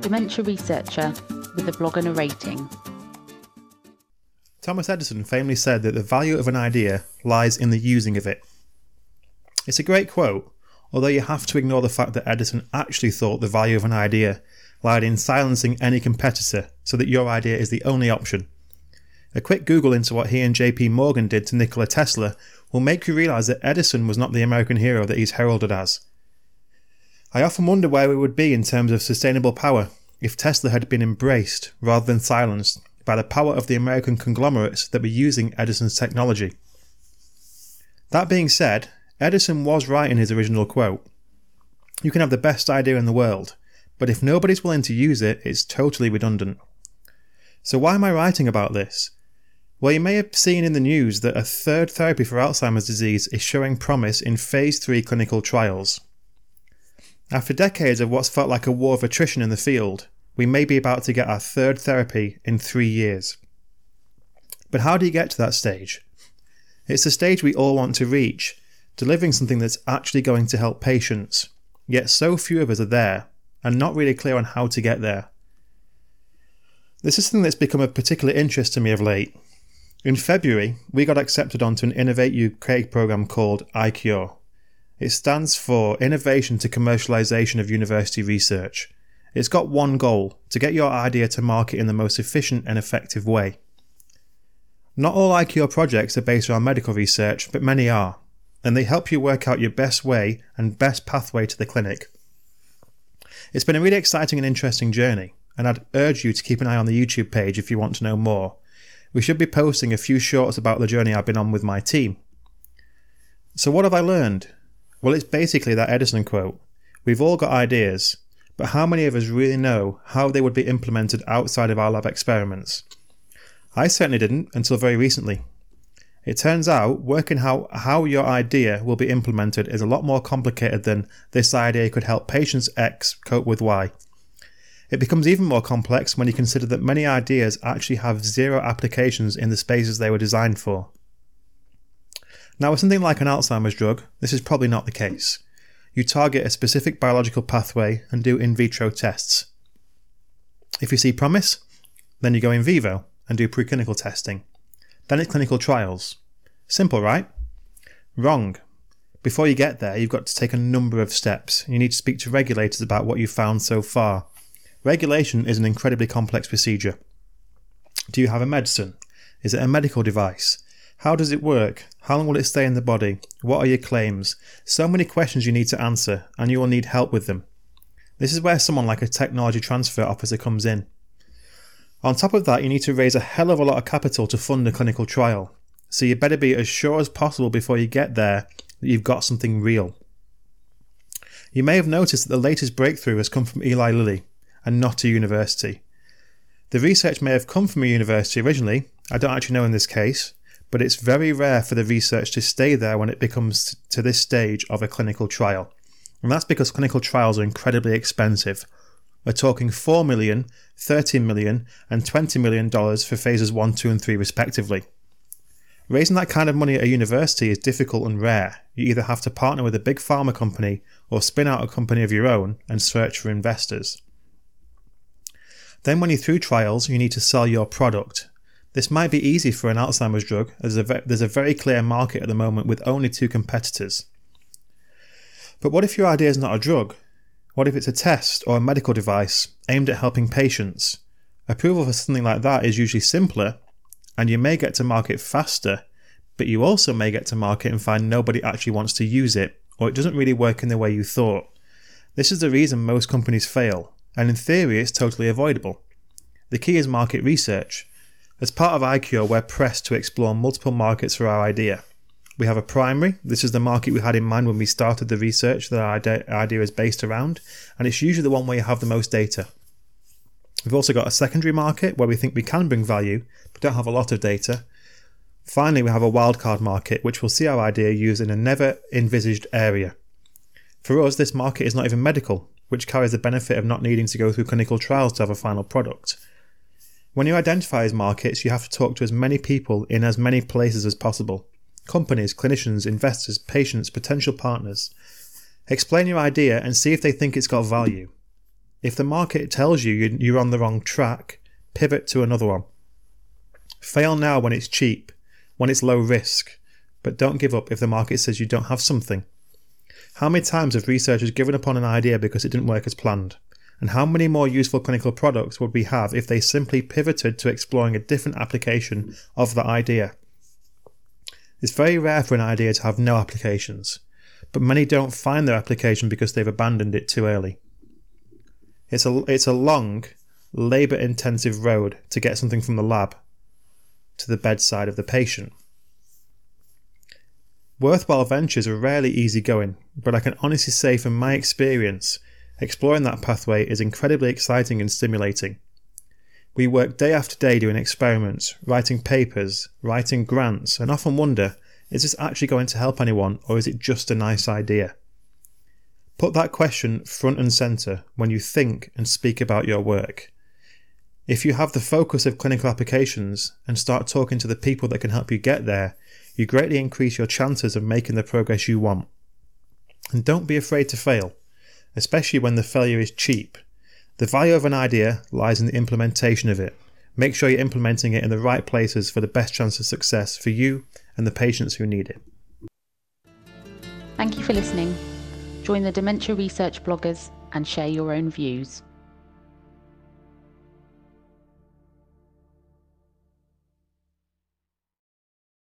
dementia researcher with a blog and a rating. Thomas Edison famously said that the value of an idea lies in the using of it. It's a great quote, although you have to ignore the fact that Edison actually thought the value of an idea lied in silencing any competitor so that your idea is the only option. A quick Google into what he and JP Morgan did to Nikola Tesla will make you realise that Edison was not the American hero that he's heralded as. I often wonder where we would be in terms of sustainable power if Tesla had been embraced rather than silenced by the power of the American conglomerates that were using Edison's technology. That being said, Edison was right in his original quote. You can have the best idea in the world, but if nobody's willing to use it, it's totally redundant. So, why am I writing about this? Well, you may have seen in the news that a third therapy for Alzheimer's disease is showing promise in phase 3 clinical trials. After decades of what's felt like a war of attrition in the field, we may be about to get our third therapy in three years. But how do you get to that stage? It's the stage we all want to reach, delivering something that's actually going to help patients. Yet so few of us are there, and not really clear on how to get there. This is something that's become of particular interest to me of late. In February, we got accepted onto an Innovate UK program called iCure. It stands for Innovation to Commercialization of University Research. It's got one goal to get your idea to market in the most efficient and effective way. Not all iCure projects are based around medical research, but many are, and they help you work out your best way and best pathway to the clinic. It's been a really exciting and interesting journey, and I'd urge you to keep an eye on the YouTube page if you want to know more. We should be posting a few shorts about the journey I've been on with my team. So, what have I learned? Well, it's basically that Edison quote We've all got ideas, but how many of us really know how they would be implemented outside of our lab experiments? I certainly didn't until very recently. It turns out working how how your idea will be implemented is a lot more complicated than this idea could help patients X cope with Y. It becomes even more complex when you consider that many ideas actually have zero applications in the spaces they were designed for. Now, with something like an Alzheimer's drug, this is probably not the case. You target a specific biological pathway and do in vitro tests. If you see promise, then you go in vivo and do preclinical testing. Then it's clinical trials. Simple, right? Wrong. Before you get there, you've got to take a number of steps. You need to speak to regulators about what you've found so far. Regulation is an incredibly complex procedure. Do you have a medicine? Is it a medical device? How does it work? How long will it stay in the body? What are your claims? So many questions you need to answer, and you will need help with them. This is where someone like a technology transfer officer comes in. On top of that, you need to raise a hell of a lot of capital to fund a clinical trial. So you better be as sure as possible before you get there that you've got something real. You may have noticed that the latest breakthrough has come from Eli Lilly and not a university. The research may have come from a university originally, I don't actually know in this case, but it's very rare for the research to stay there when it becomes to this stage of a clinical trial. And that's because clinical trials are incredibly expensive. We're talking $4 million, $13 million, and $20 million for phases 1, 2, and 3 respectively. Raising that kind of money at a university is difficult and rare. You either have to partner with a big pharma company or spin out a company of your own and search for investors. Then, when you're through trials, you need to sell your product, this might be easy for an Alzheimer's drug, as there's a very clear market at the moment with only two competitors. But what if your idea is not a drug? What if it's a test or a medical device aimed at helping patients? Approval for something like that is usually simpler, and you may get to market faster, but you also may get to market and find nobody actually wants to use it, or it doesn't really work in the way you thought. This is the reason most companies fail, and in theory, it's totally avoidable. The key is market research. As part of iCure, we're pressed to explore multiple markets for our idea. We have a primary, this is the market we had in mind when we started the research that our idea is based around, and it's usually the one where you have the most data. We've also got a secondary market where we think we can bring value, but don't have a lot of data. Finally, we have a wildcard market, which will see our idea used in a never envisaged area. For us, this market is not even medical, which carries the benefit of not needing to go through clinical trials to have a final product. When you identify as markets, you have to talk to as many people in as many places as possible companies, clinicians, investors, patients, potential partners. Explain your idea and see if they think it's got value. If the market tells you you're on the wrong track, pivot to another one. Fail now when it's cheap, when it's low risk, but don't give up if the market says you don't have something. How many times have researchers given up on an idea because it didn't work as planned? And how many more useful clinical products would we have if they simply pivoted to exploring a different application of the idea? It's very rare for an idea to have no applications, but many don't find their application because they've abandoned it too early. It's a, it's a long, labour intensive road to get something from the lab to the bedside of the patient. Worthwhile ventures are rarely easy going, but I can honestly say from my experience, exploring that pathway is incredibly exciting and stimulating. We work day after day doing experiments, writing papers, writing grants, and often wonder is this actually going to help anyone or is it just a nice idea? Put that question front and centre when you think and speak about your work. If you have the focus of clinical applications and start talking to the people that can help you get there, you greatly increase your chances of making the progress you want. And don't be afraid to fail, especially when the failure is cheap. The value of an idea lies in the implementation of it. Make sure you're implementing it in the right places for the best chance of success for you and the patients who need it. Thank you for listening. Join the Dementia Research bloggers and share your own views.